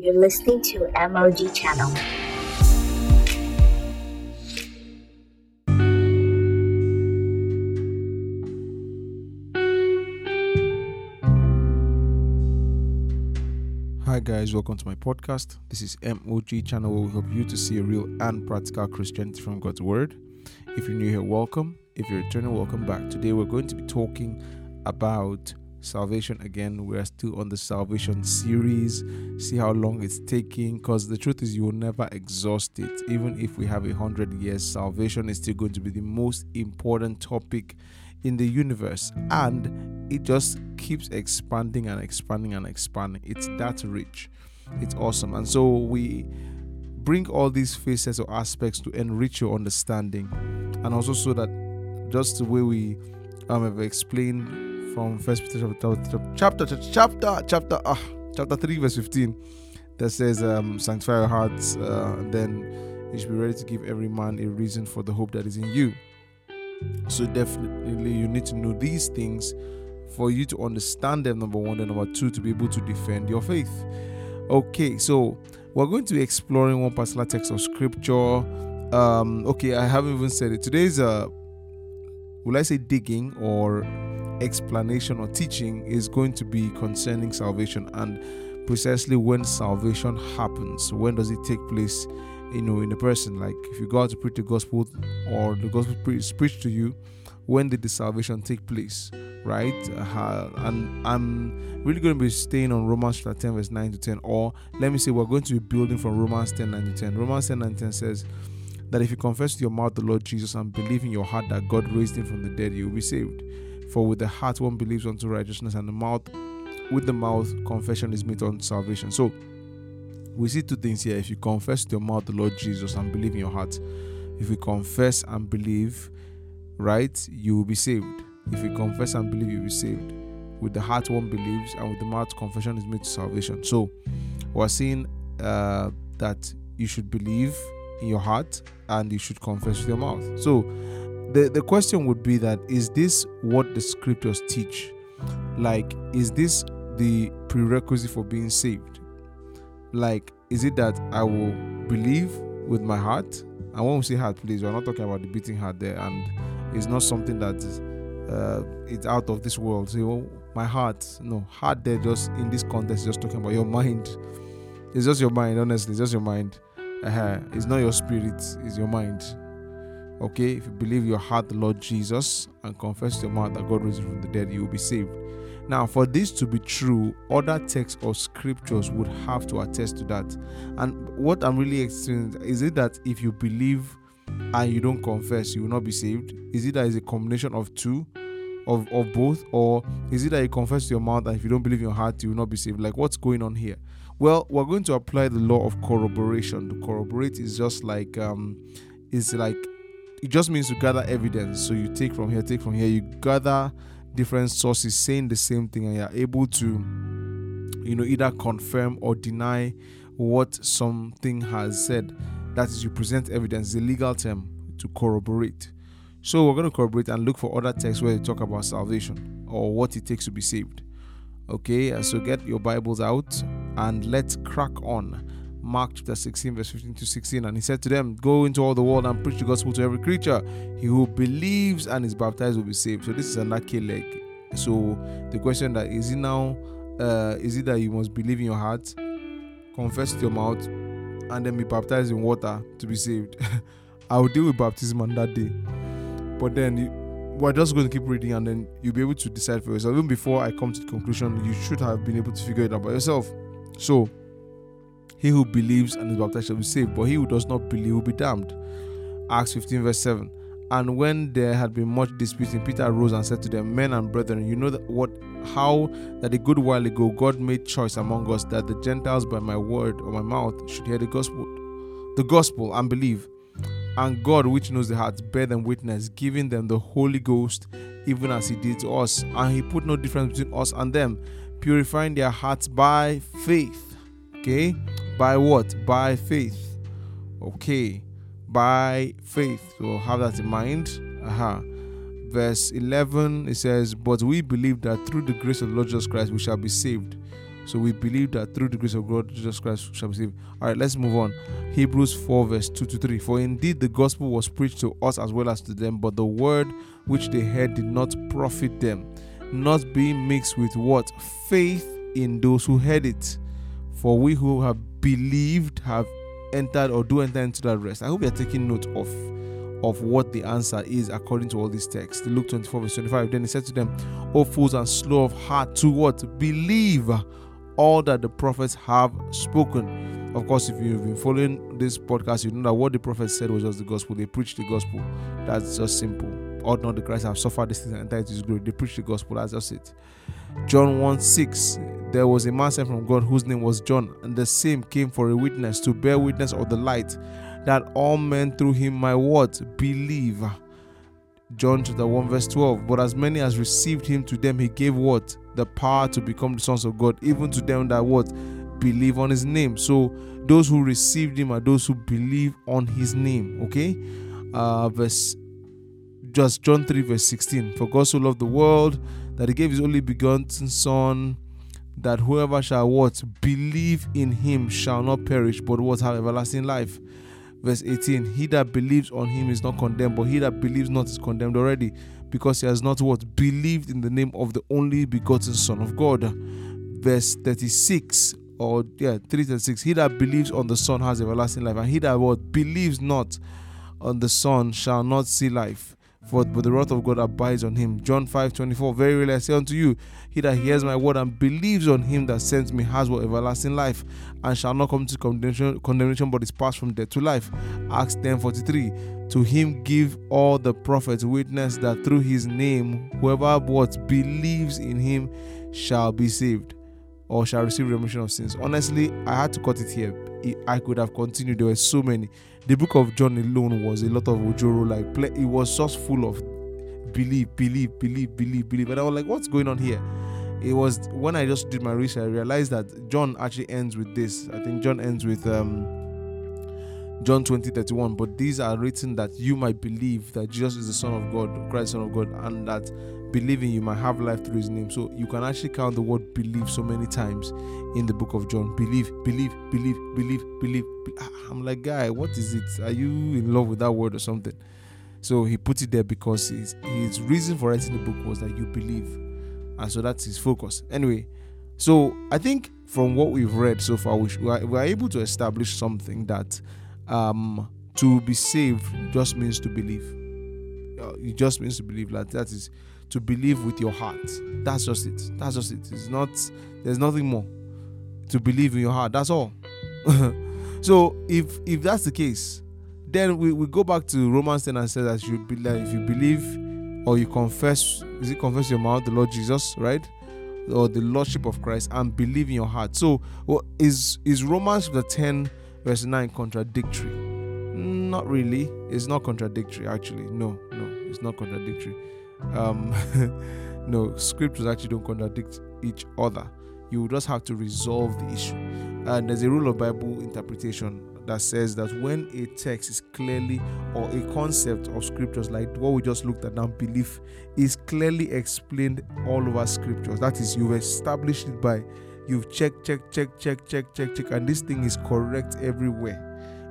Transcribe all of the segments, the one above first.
You're listening to MOG Channel. Hi guys, welcome to my podcast. This is MOG channel where we help you to see a real and practical Christianity from God's Word. If you're new here, welcome. If you're returning, welcome back. Today we're going to be talking about salvation again. We are still on the salvation series. See how long it's taking because the truth is you will never exhaust it. Even if we have a hundred years, salvation is still going to be the most important topic in the universe and it just keeps expanding and expanding and expanding it's that rich it's awesome and so we bring all these faces or aspects to enrich your understanding and also so that just the way we um, have explained from first peter chapter chapter chapter chapter ah, chapter 3 verse 15 that says um, sanctify your hearts uh, then you should be ready to give every man a reason for the hope that is in you so definitely you need to know these things for you to understand them, number one, and number two, to be able to defend your faith. Okay, so we're going to be exploring one particular text of scripture. Um, okay, I haven't even said it. Today's uh will I say digging or explanation or teaching is going to be concerning salvation and precisely when salvation happens. When does it take place? you know in a person like if you go out to preach the gospel or the gospel is preached to you when did the salvation take place right uh, and i'm really going to be staying on romans chapter 10 verse 9 to 10 or let me say we're going to be building from romans 10 9 to 10 romans 10 9 10 says that if you confess with your mouth the lord jesus and believe in your heart that god raised him from the dead you will be saved for with the heart one believes unto righteousness and the mouth with the mouth confession is made unto salvation so we see two things here. If you confess with your mouth the Lord Jesus and believe in your heart, if you confess and believe, right, you will be saved. If you confess and believe, you'll be saved. With the heart, one believes, and with the mouth, confession is made to salvation. So, we're seeing uh, that you should believe in your heart and you should confess with your mouth. So, the, the question would be that is this what the scriptures teach? Like, is this the prerequisite for being saved? like is it that i will believe with my heart I won't say heart please we're not talking about the beating heart there and it's not something that is uh, it's out of this world so oh, my heart no heart there just in this context just talking about your mind it's just your mind honestly it's just your mind uh-huh. it's not your spirit it's your mind okay if you believe your heart the lord jesus and confess to your mouth that god raised from the dead you will be saved now, for this to be true, other texts or scriptures would have to attest to that. And what I'm really experiencing is it that if you believe and you don't confess, you will not be saved? Is it that it's a combination of two, of, of both? Or is it that you confess to your mouth and if you don't believe in your heart, you will not be saved? Like, what's going on here? Well, we're going to apply the law of corroboration. To corroborate is just like, um, it's like, it just means to gather evidence. So you take from here, take from here, you gather different sources saying the same thing and you're able to you know either confirm or deny what something has said. That is you present evidence the legal term to corroborate. So we're going to corroborate and look for other texts where they talk about salvation or what it takes to be saved. Okay so get your bibles out and let's crack on Mark chapter 16, verse 15 to 16. And he said to them, Go into all the world and preach the gospel to every creature. He who believes and is baptized will be saved. So this is another key leg. So the question that is it now, uh, is it that you must believe in your heart, confess with your mouth, and then be baptized in water to be saved? I will deal with baptism on that day. But then you, we're just going to keep reading and then you'll be able to decide for yourself. Even before I come to the conclusion, you should have been able to figure it out by yourself. So he who believes and is baptized shall be saved, but he who does not believe will be damned. Acts 15, verse 7. And when there had been much disputing, Peter arose and said to them, Men and brethren, you know that what how that a good while ago God made choice among us that the Gentiles by my word or my mouth should hear the gospel, the gospel and believe. And God, which knows the hearts, bear them witness, giving them the Holy Ghost, even as He did to us. And He put no difference between us and them, purifying their hearts by faith. Okay, by what? By faith. Okay. By faith. So have that in mind. Uh-huh. Verse 11 it says, But we believe that through the grace of the Lord Jesus Christ we shall be saved. So we believe that through the grace of God, Jesus Christ we shall be saved. All right, let's move on. Hebrews 4, verse 2 to 3. For indeed the gospel was preached to us as well as to them, but the word which they heard did not profit them, not being mixed with what? Faith in those who heard it. For we who have believed have entered or do enter into that rest. I hope you're taking note of of what the answer is according to all these texts. Luke 24, verse 25. Then he said to them, O fools and slow of heart to what? Believe all that the prophets have spoken. Of course, if you've been following this podcast, you know that what the prophets said was just the gospel. They preached the gospel. That's just simple. Ought not the Christ have suffered this thing and to his glory. They preached the gospel. That's just it. John 1 6. There was a man sent from God whose name was John, and the same came for a witness to bear witness of the light, that all men through him might what? Believe. John chapter 1, verse 12. But as many as received him to them, he gave what? The power to become the sons of God, even to them that what? Believe on his name. So those who received him are those who believe on his name. Okay? Uh verse just John 3, verse 16. For God so loved the world that he gave his only begotten son that whoever shall what believe in him shall not perish but what? Have everlasting life. Verse 18 he that believes on him is not condemned but he that believes not is condemned already because he has not what? Believed in the name of the only begotten son of god. Verse 36 or yeah 336 he that believes on the son has everlasting life and he that what? Believes not on the son shall not see life for but the wrath of God abides on him. John 5 24. Very I say unto you, he that hears my word and believes on him that sent me has what everlasting life, and shall not come to condemnation, condemnation but is passed from death to life. Acts 10 43. To him give all the prophets witness that through his name, whoever what believes in him shall be saved or shall receive remission of sins. Honestly, I had to cut it here. I could have continued. There were so many. The book of John alone was a lot of ojoro. Like play. it was just full of believe, believe, believe, believe, believe. And I was like, what's going on here? It was when I just did my research, I realized that John actually ends with this. I think John ends with um, John 20 31. But these are written that you might believe that Jesus is the Son of God, Christ, Son of God, and that believing you might have life through his name. So you can actually count the word believe so many times in the book of John. Believe, believe, believe, believe, believe. Ah, I'm like, guy, what is it? Are you in love with that word or something? So he put it there because his, his reason for writing the book was that you believe. And so that's his focus. Anyway, so I think from what we've read so far, we, we, are, we are able to establish something that um, to be saved just means to believe. Uh, it just means to believe like that is to believe with your heart. That's just it. That's just it. It's not, there's nothing more. To believe in your heart. That's all. so if if that's the case, then we, we go back to Romans 10 and says that you be like if you believe or you confess, is it confess your mouth the Lord Jesus, right? Or the Lordship of Christ and believe in your heart. So is is Romans the 10 verse 9 contradictory? Not really. It's not contradictory, actually. No, no, it's not contradictory um, no, scriptures actually don't contradict each other. You just have to resolve the issue. And there's a rule of Bible interpretation that says that when a text is clearly or a concept of scriptures like what we just looked at now, belief is clearly explained all over scriptures. That is, you've established it by you've checked, check, check, check, check, check, check, and this thing is correct everywhere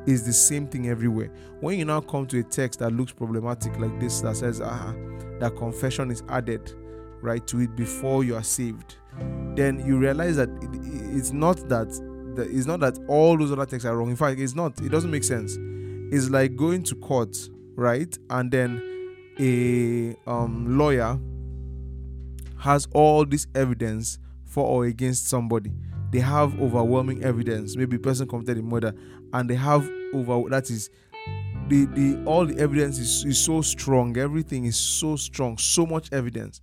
It's the same thing everywhere. When you now come to a text that looks problematic like this that says, ah, that confession is added right to it before you are saved, then you realize that it, it's not that it's not that all those other texts are wrong. In fact, it's not. It doesn't make sense. It's like going to court, right? And then a um, lawyer has all this evidence for or against somebody. They have overwhelming evidence. Maybe person committed a murder, and they have over that is the, the all the evidence is, is so strong everything is so strong so much evidence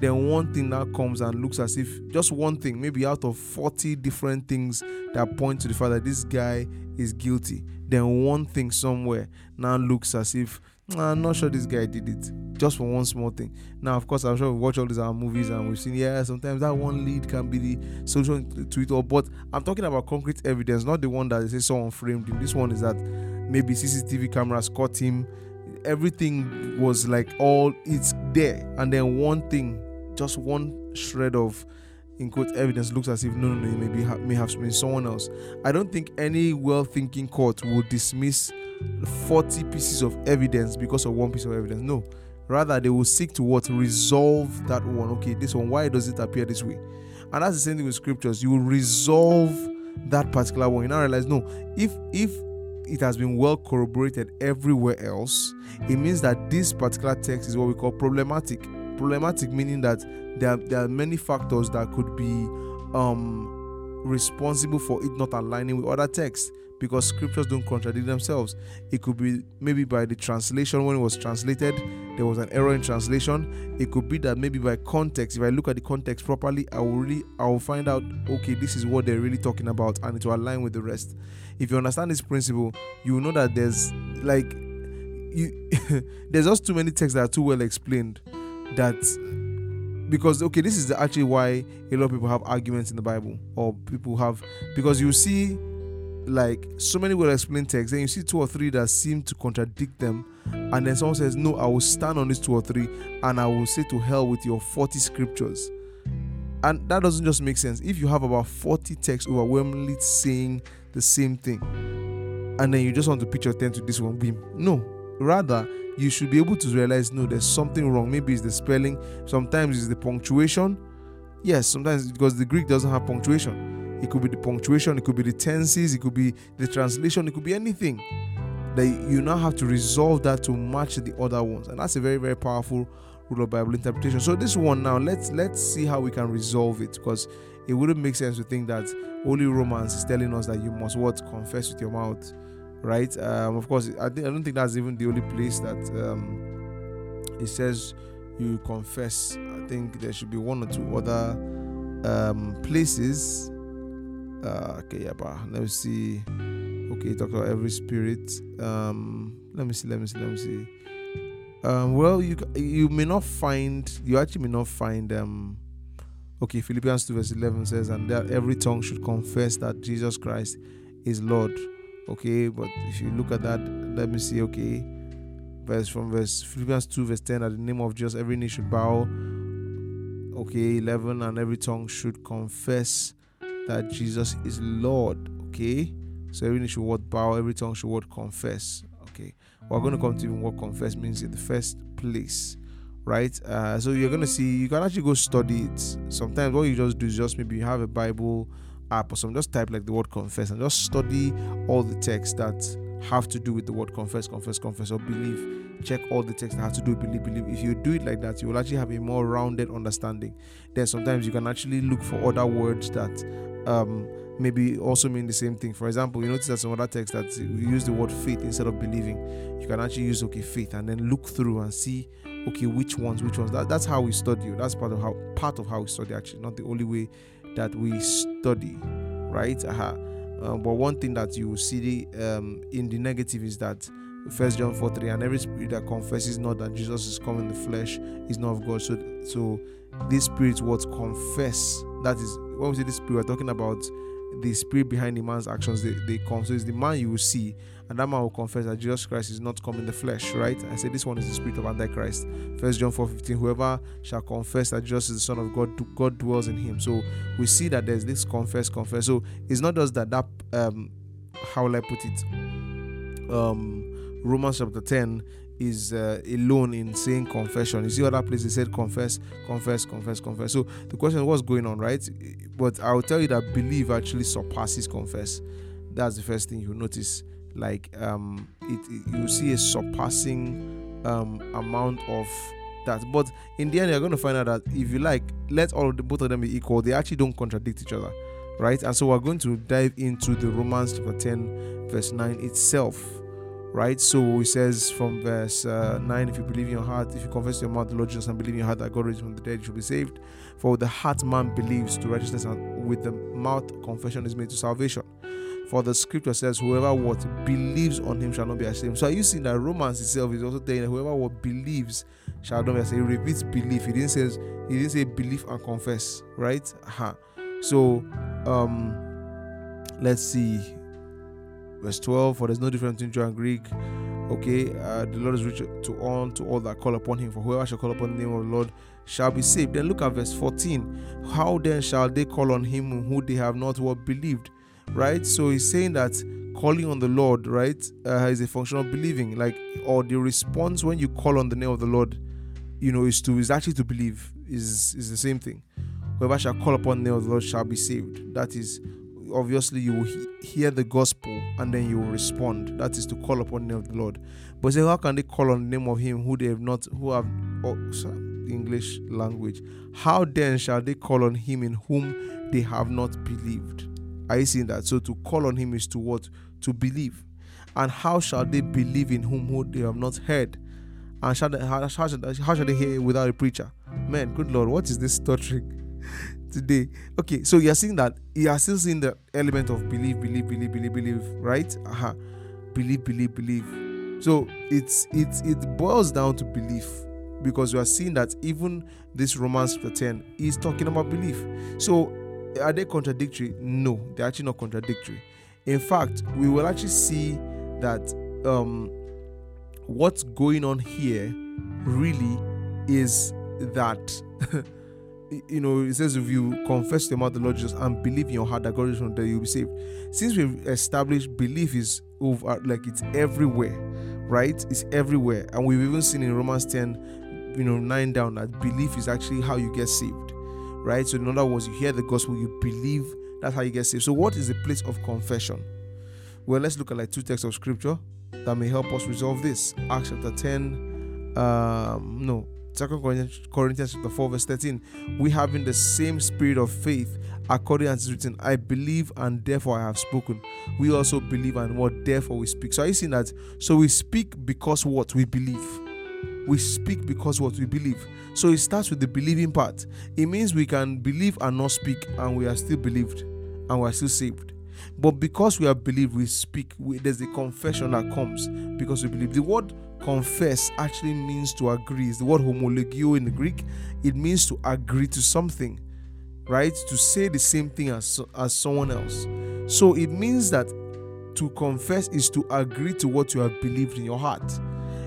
then one thing now comes and looks as if just one thing maybe out of 40 different things that point to the fact that this guy is guilty then one thing somewhere now looks as if I'm not sure this guy did it just for one small thing. Now, of course, I'm sure we watch all these our movies and we've seen, yeah, sometimes that one lead can be the solution to it all. But I'm talking about concrete evidence, not the one that they say someone framed him. This one is that maybe CCTV cameras caught him. Everything was like all it's there, and then one thing, just one shred of in quote evidence looks as if no, no, no, it may be may have been someone else. I don't think any well-thinking court will dismiss 40 pieces of evidence because of one piece of evidence. No, rather they will seek to what resolve that one. Okay, this one, why does it appear this way? And that's the same thing with scriptures. You will resolve that particular one. You now realize no, if if it has been well corroborated everywhere else, it means that this particular text is what we call problematic. Problematic meaning that there are, there are many factors that could be um, responsible for it not aligning with other texts because scriptures don't contradict themselves. It could be maybe by the translation when it was translated, there was an error in translation. It could be that maybe by context, if I look at the context properly, I will really I will find out okay, this is what they're really talking about, and it will align with the rest. If you understand this principle, you will know that there's like you there's just too many texts that are too well explained that because okay this is actually why a lot of people have arguments in the bible or people have because you see like so many well explained texts and you see two or three that seem to contradict them and then someone says no i will stand on these two or three and i will say to hell with your 40 scriptures. And that doesn't just make sense. If you have about 40 texts overwhelmingly saying the same thing and then you just want to pitch your tent to this one beam no. Rather you should be able to realize no there's something wrong. Maybe it's the spelling sometimes it's the punctuation. Yes sometimes because the greek doesn't have punctuation. It could be the punctuation it could be the tenses it could be the translation it could be anything. That you now have to resolve that to match the other ones. And that's a very very powerful rule of bible interpretation. So this one now let's let's see how we can resolve it because it wouldn't make sense to think that only romans is telling us that you must what confess with your mouth right? Um, of course, I, think, I don't think that's even the only place that um, it says you confess. I think there should be one or two other um, places. Uh, okay, yeah, but let me see. Okay, talk about every spirit. Um, let me see. Let me see. Let me see. Um, well, you you may not find. You actually may not find. Um, okay, Philippians two verse eleven says, and that every tongue should confess that Jesus Christ is Lord okay but if you look at that let me see okay verse from verse philippians 2 verse 10 at the name of jesus every knee should bow okay 11 and every tongue should confess that jesus is lord okay? So every knee should what bow every tongue should what confess okay? We're going to come to even what confess means in the first place right? Uh, so you're going to see you can actually go study it. Sometimes what you just do is just maybe you have a bible app or something, just type like the word confess and just study all the texts that have to do with the word confess, confess, confess, or believe. Check all the texts that have to do believe, believe. If you do it like that, you will actually have a more rounded understanding. Then sometimes you can actually look for other words that um, maybe also mean the same thing. For example, you notice that some other texts that use the word faith instead of believing. You can actually use okay faith and then look through and see okay which ones, which ones. That, that's how we study. That's part of how part of how we study. Actually, not the only way that we study, right? Uh-huh. Uh, but one thing that you see um, in the negative is that First John 4 3 and every spirit that confesses not that Jesus is come in the flesh is not of God. So, so this spirit what confess that is when we say this spirit, we're talking about the spirit behind the man's actions. They, they come. So it's the man you will see and that man will confess that Jesus Christ is not come in the flesh, right? I said this one is the spirit of Antichrist. First John 4 15, whoever shall confess that Jesus is the Son of God, God dwells in him. So we see that there's this confess, confess. So it's not just that that um how will I put it? Um Romans chapter 10 is uh, alone in saying confession. You see other places said confess, confess, confess, confess. So the question is what's going on, right? But I'll tell you that believe actually surpasses confess. That's the first thing you notice like um it, it you see a surpassing um amount of that but in the end you're going to find out that if you like let all of the both of them be equal they actually don't contradict each other right and so we're going to dive into the romans chapter 10 verse 9 itself right so he says from verse uh, 9 if you believe in your heart if you confess your mouth the lord jesus and believe in your heart that god raised from the dead you shall be saved for with the heart man believes to righteousness and with the mouth confession is made to salvation for the scripture says, Whoever what believes on him shall not be ashamed. So are you seeing that Romans itself is also saying that whoever what believes shall not be ashamed. He repeats belief. He didn't say he didn't say believe and confess, right? Uh-huh. So um let's see. Verse 12, for there's no difference between Jew and Greek. Okay, uh, the Lord is rich to all to all that call upon him. For whoever shall call upon the name of the Lord shall be saved. Then look at verse 14. How then shall they call on him who they have not what believed? Right? So he's saying that calling on the Lord, right, uh, is a function of believing. Like, or the response when you call on the name of the Lord, you know, is to is actually to believe. Is is the same thing. Whoever shall call upon the name of the Lord shall be saved. That is obviously you will he- hear the gospel and then you will respond. That is to call upon the name of the Lord. But say, how can they call on the name of Him who they have not, who have, oh, sorry, English language? How then shall they call on Him in whom they have not believed? Are you seeing that? So to call on Him is to what? To believe. And how shall they believe in whom who they have not heard? And shall they, how, how, shall, how shall they hear without a preacher? Man, good Lord, what is this stuttering? Today. Okay, so you're seeing that you are still seeing the element of believe, believe, believe, believe, believe, right? Uh-huh. Believe, believe, believe. So it's it's it boils down to belief because you are seeing that even this Romans chapter 10 is talking about belief. So are they contradictory? No, they're actually not contradictory. In fact, we will actually see that um what's going on here really is that you know, it says if you confess the mouth the Lord Jesus and believe in your heart that God is from there, you'll be saved. Since we've established belief is over, like it's everywhere, right? It's everywhere, and we've even seen in Romans 10, you know, nine down that belief is actually how you get saved, right? So in other words, you hear the gospel, you believe, that's how you get saved. So what is the place of confession? Well, let's look at like two texts of scripture that may help us resolve this. Acts chapter 10, um, no, Second Corinthians, chapter 4, verse 13. We having the same spirit of faith, according as it's written, I believe and therefore I have spoken. We also believe and what therefore we speak. So are you seeing that? So we speak because what we believe. We speak because what we believe. So it starts with the believing part. It means we can believe and not speak, and we are still believed and we are still saved. But because we have believed, we speak. We, there's a confession that comes because we believe. The word confess actually means to agree. It's the word homologio in the Greek. It means to agree to something, right? To say the same thing as, as someone else. So it means that to confess is to agree to what you have believed in your heart.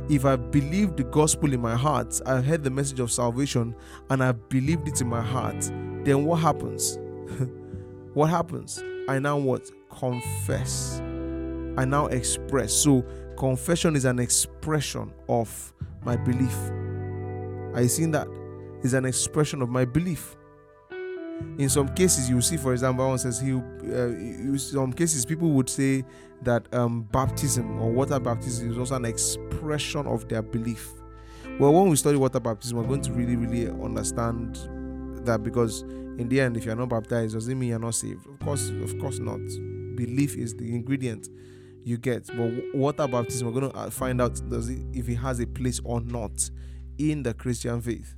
If I believe the gospel in my heart, I heard the message of salvation and I believed it in my heart, then what happens? what happens? I now what? Confess. I now express. So confession is an expression of my belief. Are you seeing that? It's an expression of my belief. In some cases, you see, for example, one says he. Uh, in some cases, people would say that um, baptism or water baptism is also an expression of their belief. Well, when we study water baptism, we're going to really, really understand that because in the end, if you're not baptized, does it mean you're not saved? Of course, of course not. Belief is the ingredient you get. But water baptism, we're going to uh, find out does it, if it has a place or not in the Christian faith.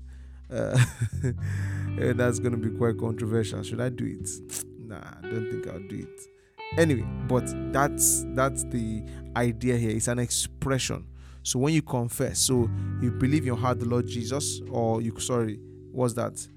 Uh, that's going to be quite controversial. Should I do it? Nah, I don't think I'll do it. Anyway, but that's that's the idea here. It's an expression. So when you confess, so you believe in your heart the Lord Jesus, or you sorry, what's that?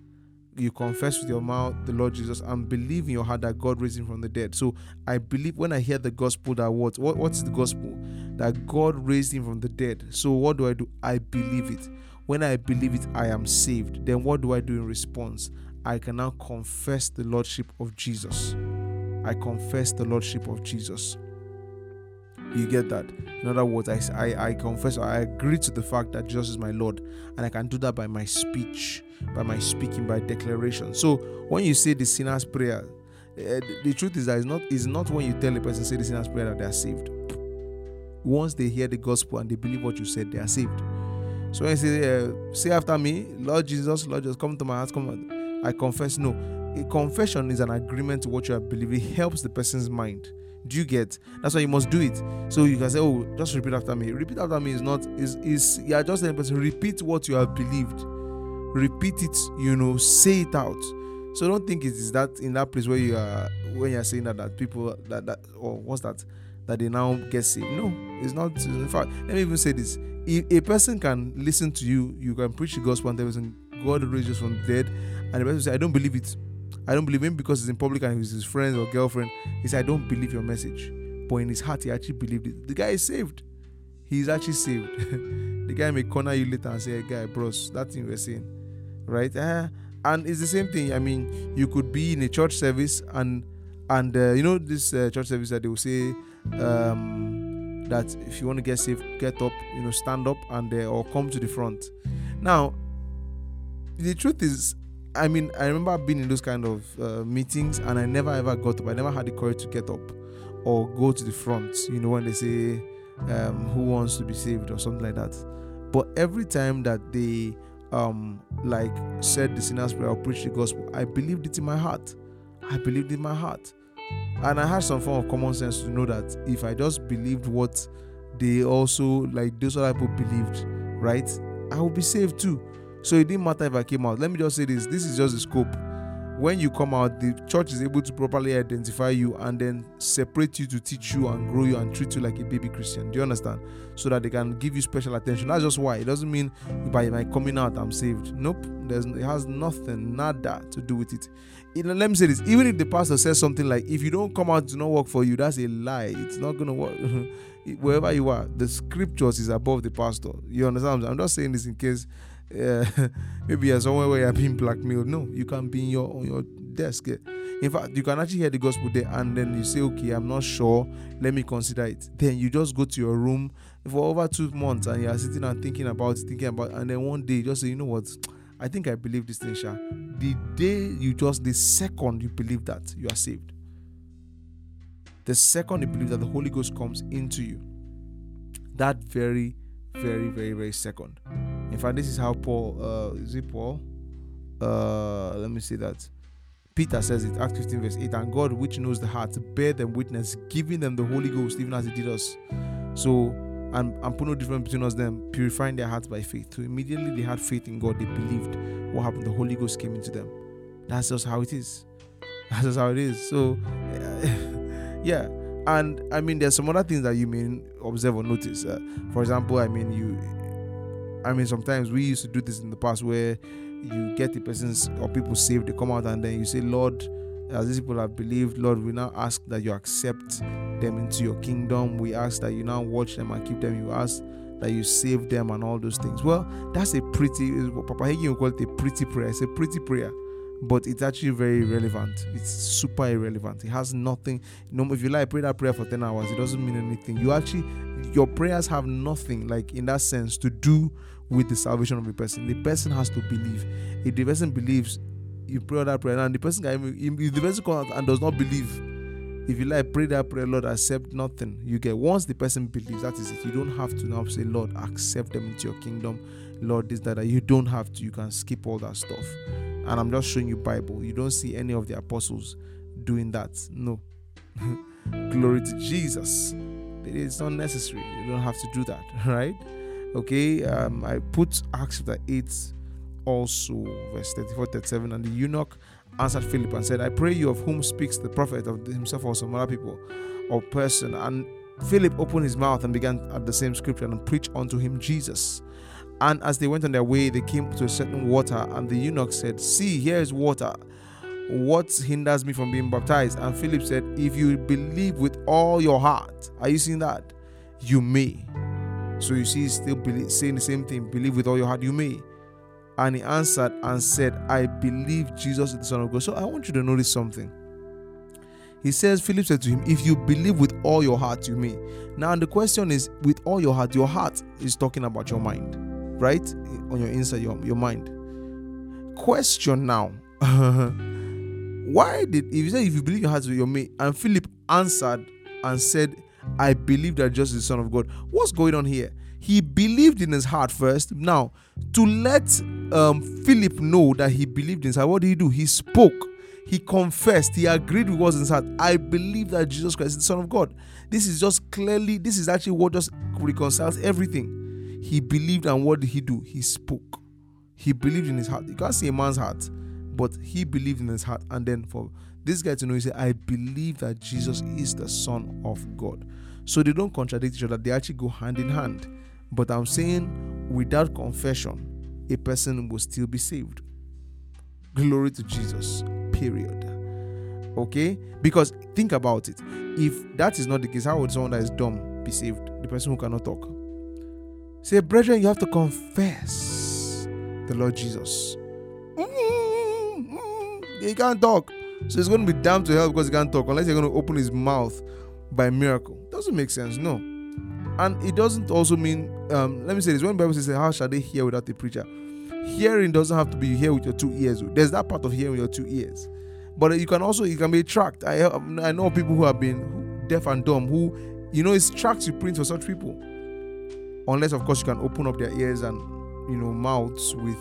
You confess with your mouth the Lord Jesus and believe in your heart that God raised him from the dead. So I believe when I hear the gospel that what what what is the gospel? That God raised him from the dead. So what do I do? I believe it. When I believe it, I am saved. Then what do I do in response? I can now confess the lordship of Jesus. I confess the lordship of Jesus. You get that? In other words, I, I, I confess, I agree to the fact that Jesus is my Lord, and I can do that by my speech, by my speaking, by declaration. So when you say the sinner's prayer, uh, the truth is that it's not, it's not when you tell a person say the sinner's prayer that they are saved. Once they hear the gospel and they believe what you said, they are saved. So when you say, uh, say after me, Lord Jesus, Lord Jesus, come to my heart, come. I confess. No, a confession is an agreement to what you have believed. It helps the person's mind do you get? That's why you must do it. So you can say, "Oh, just repeat after me." Repeat after me is not is is yeah. Just telling person repeat what you have believed. Repeat it. You know, say it out. So don't think it is that in that place where you are when you are saying that that people that that or what's that that they now get saved. No, it's not. In fact, let me even say this: if a person can listen to you, you can preach the gospel and person God raises from the dead, and the person say, "I don't believe it." I don't believe him because he's in public and he's his friend or girlfriend. He said, I don't believe your message. But in his heart, he actually believed it. The guy is saved. he's actually saved. the guy may corner you later and say, hey, guy, bros, that thing we're saying, right? Uh, and it's the same thing. I mean, you could be in a church service and and uh, you know this uh, church service that they will say um, that if you want to get saved, get up, you know, stand up and uh, or come to the front. Now, the truth is, I mean, I remember being in those kind of uh, meetings and I never ever got up. I never had the courage to get up or go to the front. You know, when they say um, who wants to be saved or something like that. But every time that they um like said the sinner's prayer or preached the gospel, I believed it in my heart. I believed in my heart. And I had some form of common sense to know that if I just believed what they also like those other people believed, right, I would be saved too. So it didn't matter if I came out. Let me just say this this is just the scope when you come out, the church is able to properly identify you and then separate you to teach you and grow you and treat you like a baby Christian. Do you understand? So that they can give you special attention. That's just why. It doesn't mean by my coming out I'm saved. Nope. There's it has nothing, nada to do with it. let me say this. Even if the pastor says something like, if you don't come out, to not work for you, that's a lie. It's not gonna work. Wherever you are, the scriptures is above the pastor. You understand? I'm just saying this in case uh, maybe you're somewhere where you're being blackmailed. No, you can be in your on your desk. In fact, you can actually hear the gospel there, and then you say, "Okay, I'm not sure. Let me consider it." Then you just go to your room for over two months, and you are sitting and thinking about, thinking about, and then one day you just say, "You know what? I think I believe this thing." Sha. The day you just, the second you believe that, you are saved. The second you believe that the Holy Ghost comes into you, that very, very, very, very second in fact, this is how Paul, uh, is it Paul? Uh, let me see that. Peter says it, Acts 15, verse 8. And God, which knows the heart, bear them witness, giving them the Holy Ghost, even as He did us. So, and, and put no difference between us, them purifying their hearts by faith. So, immediately they had faith in God, they believed. What happened? The Holy Ghost came into them. That's just how it is. That's just how it is. So, yeah. And I mean, there's some other things that you may observe or notice. Uh, for example, I mean, you I mean, sometimes we used to do this in the past where you get the persons or people saved, they come out and then you say, Lord, as these people have believed, Lord, we now ask that you accept them into your kingdom. We ask that you now watch them and keep them. You ask that you save them and all those things. Well, that's a pretty, Papa Hagin will call it a pretty prayer. It's a pretty prayer, but it's actually very relevant. It's super irrelevant. It has nothing. Know, if you like pray that prayer for 10 hours, it doesn't mean anything. You actually, your prayers have nothing, like in that sense, to do with the salvation of a person. The person has to believe. If the person believes, you pray that prayer, and the person can, if the person comes and does not believe, if you like pray that prayer, Lord, accept nothing. You get once the person believes, that is it. You don't have to now say, Lord, accept them into your kingdom. Lord, this, that, that. You don't have to. You can skip all that stuff. And I'm just showing you Bible. You don't see any of the apostles doing that. No. Glory to Jesus. It is not necessary. You don't have to do that, right? Okay, um, I put Acts chapter 8 also, verse 34 37. And the eunuch answered Philip and said, I pray you of whom speaks the prophet of himself or some other people or person. And Philip opened his mouth and began at the same scripture and preached unto him Jesus. And as they went on their way, they came to a certain water, and the eunuch said, See, here is water. What hinders me from being baptized? And Philip said, If you believe with all your heart, are you seeing that? You may. So you see, he's still believe, saying the same thing believe with all your heart, you may. And he answered and said, I believe Jesus is the Son of God. So I want you to notice something. He says, Philip said to him, If you believe with all your heart, you may. Now, the question is, with all your heart, your heart is talking about your mind, right? On your inside, your, your mind. Question now. Why did, if you say, if you believe your heart, you may, and Philip answered and said, I believe that Jesus is the Son of God. What's going on here? He believed in his heart first. Now, to let um, Philip know that he believed in his heart, what did he do? He spoke, he confessed, he agreed with what's in his. I believe that Jesus Christ is the Son of God. This is just clearly, this is actually what just reconciles everything. He believed, and what did he do? He spoke. He believed in his heart. You can't see a man's heart, but he believed in his heart. And then for this guy to know, he said, I believe that Jesus is the Son of God. So they don't contradict each other, they actually go hand in hand. But I'm saying, without confession, a person will still be saved. Glory to Jesus, period. Okay? Because think about it. If that is not the case, how would someone that is dumb be saved? The person who cannot talk. Say, brethren, you have to confess the Lord Jesus. Mm-hmm. He can't talk. So he's going to be damned to hell because he can't talk unless you're going to open his mouth by miracle. Doesn't make sense, no. And it doesn't also mean, um, let me say this when Bible says, How shall they hear without a preacher? Hearing doesn't have to be here with your two ears. There's that part of hearing with your two ears. But you can also, it can be tracked. I, I know people who have been deaf and dumb who, you know, it's tracks you print for such people. Unless, of course, you can open up their ears and, you know, mouths with,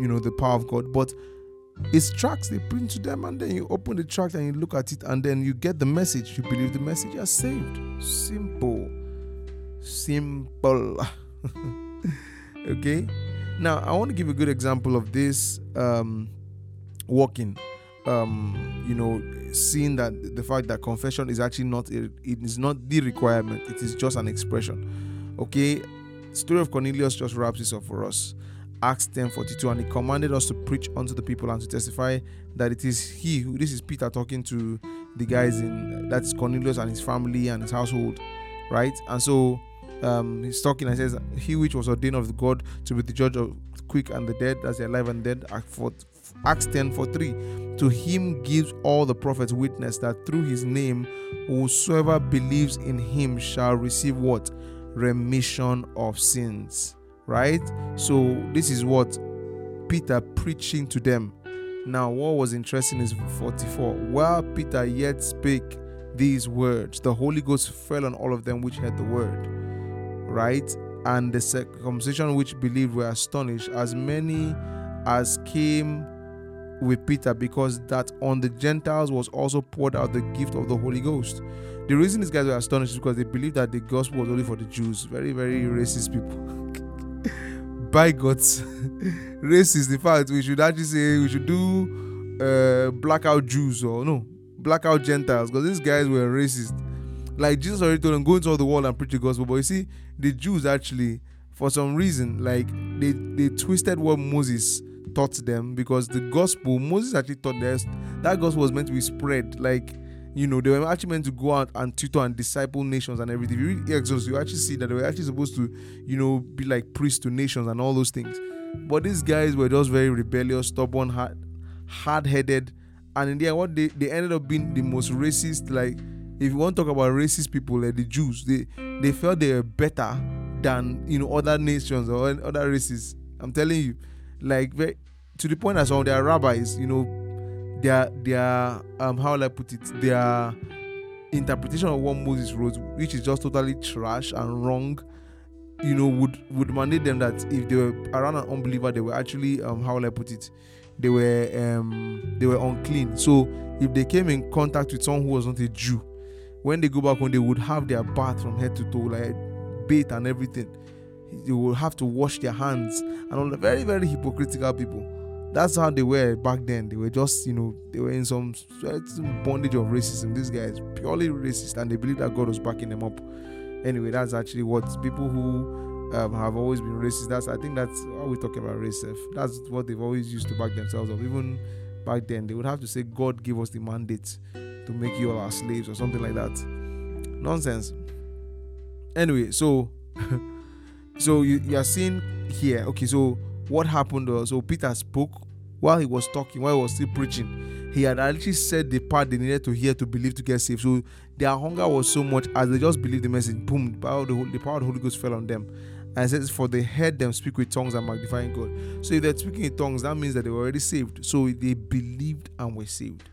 you know, the power of God. But it's tracks they print to them, and then you open the tract and you look at it, and then you get the message. You believe the message, you're saved. Simple. Simple. okay? Now, I want to give a good example of this um, walking. Um, you know, seeing that the fact that confession is actually not a, it is not the requirement; it is just an expression. Okay, story of Cornelius just wraps this up for us. Acts 10 42, and he commanded us to preach unto the people and to testify that it is he who this is Peter talking to the guys in that's Cornelius and his family and his household, right? And so um, he's talking and says, He which was ordained of God to be the judge of quick and the dead, as the alive and dead, Acts 10 for 3. To him gives all the prophets witness that through his name, whosoever believes in him shall receive what? Remission of sins right? So this is what Peter preaching to them. Now, what was interesting is 44. While Peter yet spake these words, the Holy Ghost fell on all of them which heard the word, right? And the circumcision which believed were astonished, as many as came with Peter, because that on the Gentiles was also poured out the gift of the Holy Ghost. The reason these guys were astonished is because they believed that the gospel was only for the Jews. Very, very racist people. by God's racist. In fact, we should actually say we should do uh, blackout Jews or no blackout Gentiles because these guys were racist. Like Jesus already told them, go into all the world and preach the gospel. But you see, the Jews actually, for some reason, like they they twisted what Moses taught them because the gospel Moses actually taught them that gospel was meant to be spread like you know, they were actually meant to go out and tutor and disciple nations and everything. If you read Exodus, you actually see that they were actually supposed to, you know, be like priests to nations and all those things. But these guys were just very rebellious, stubborn, hard, hard-headed, and in the end, what they, they ended up being the most racist. Like, if you want to talk about racist people, like the Jews, they they felt they were better than you know other nations or other races. I'm telling you, like to the point that some of their rabbis, you know, their their um how will I put it their interpretation of what Moses wrote, which is just totally trash and wrong, you know, would would mandate them that if they were around an unbeliever, they were actually um how will I put it, they were um they were unclean. So if they came in contact with someone who was not a Jew, when they go back home, they would have their bath from head to toe, like bathe and everything. They would have to wash their hands and all the very very hypocritical people that's how they were back then. They were just, you know, they were in some certain bondage of racism. These guys purely racist, and they believe that God was backing them up. Anyway, that's actually what people who um, have always been racist. That's I think that's how we talk about race. That's what they've always used to back themselves up. Even back then, they would have to say, "God gave us the mandate to make you all our slaves" or something like that. Nonsense. Anyway, so so you, you are seeing here. Okay, so what happened was so Peter spoke while he was talking, while he was still preaching, he had actually said the part they needed to hear to believe to get saved. So their hunger was so much as they just believed the message. Boom, the power of the, power of the Holy Ghost fell on them. And it says, For they heard them speak with tongues and magnifying God. So if they're speaking in tongues, that means that they were already saved. So they believed and were saved.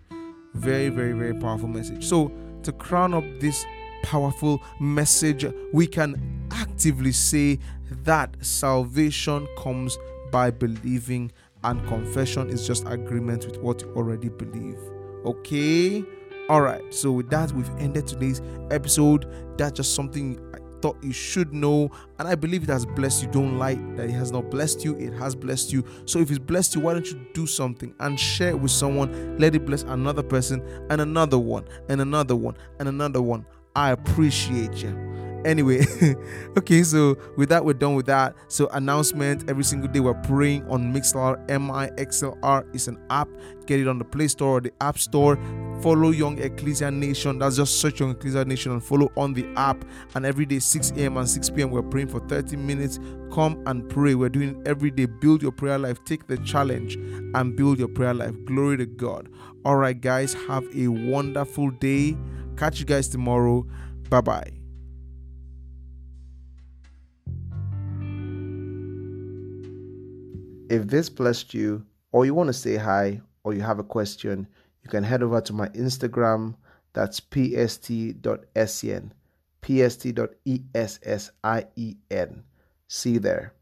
Very, very, very powerful message. So to crown up this powerful message, we can actively say that salvation comes by believing and confession is just agreement with what you already believe. Okay? All right. So with that, we've ended today's episode. That's just something I thought you should know, and I believe it has blessed you. Don't lie that it has not blessed you. It has blessed you. So if it's blessed you, why don't you do something and share it with someone? Let it bless another person and another one and another one and another one. I appreciate you. Anyway, okay, so with that, we're done with that. So, announcement every single day we're praying on Mixlr. M I X L R is an app. Get it on the Play Store or the App Store. Follow Young Ecclesia Nation. That's just search Young Ecclesia Nation and follow on the app. And every day, 6 a.m. and 6 p.m., we're praying for 30 minutes. Come and pray. We're doing it every day. Build your prayer life. Take the challenge and build your prayer life. Glory to God. All right, guys, have a wonderful day. Catch you guys tomorrow. Bye bye. If this blessed you, or you want to say hi, or you have a question, you can head over to my Instagram. That's pst.sen, pst.essien. See you there.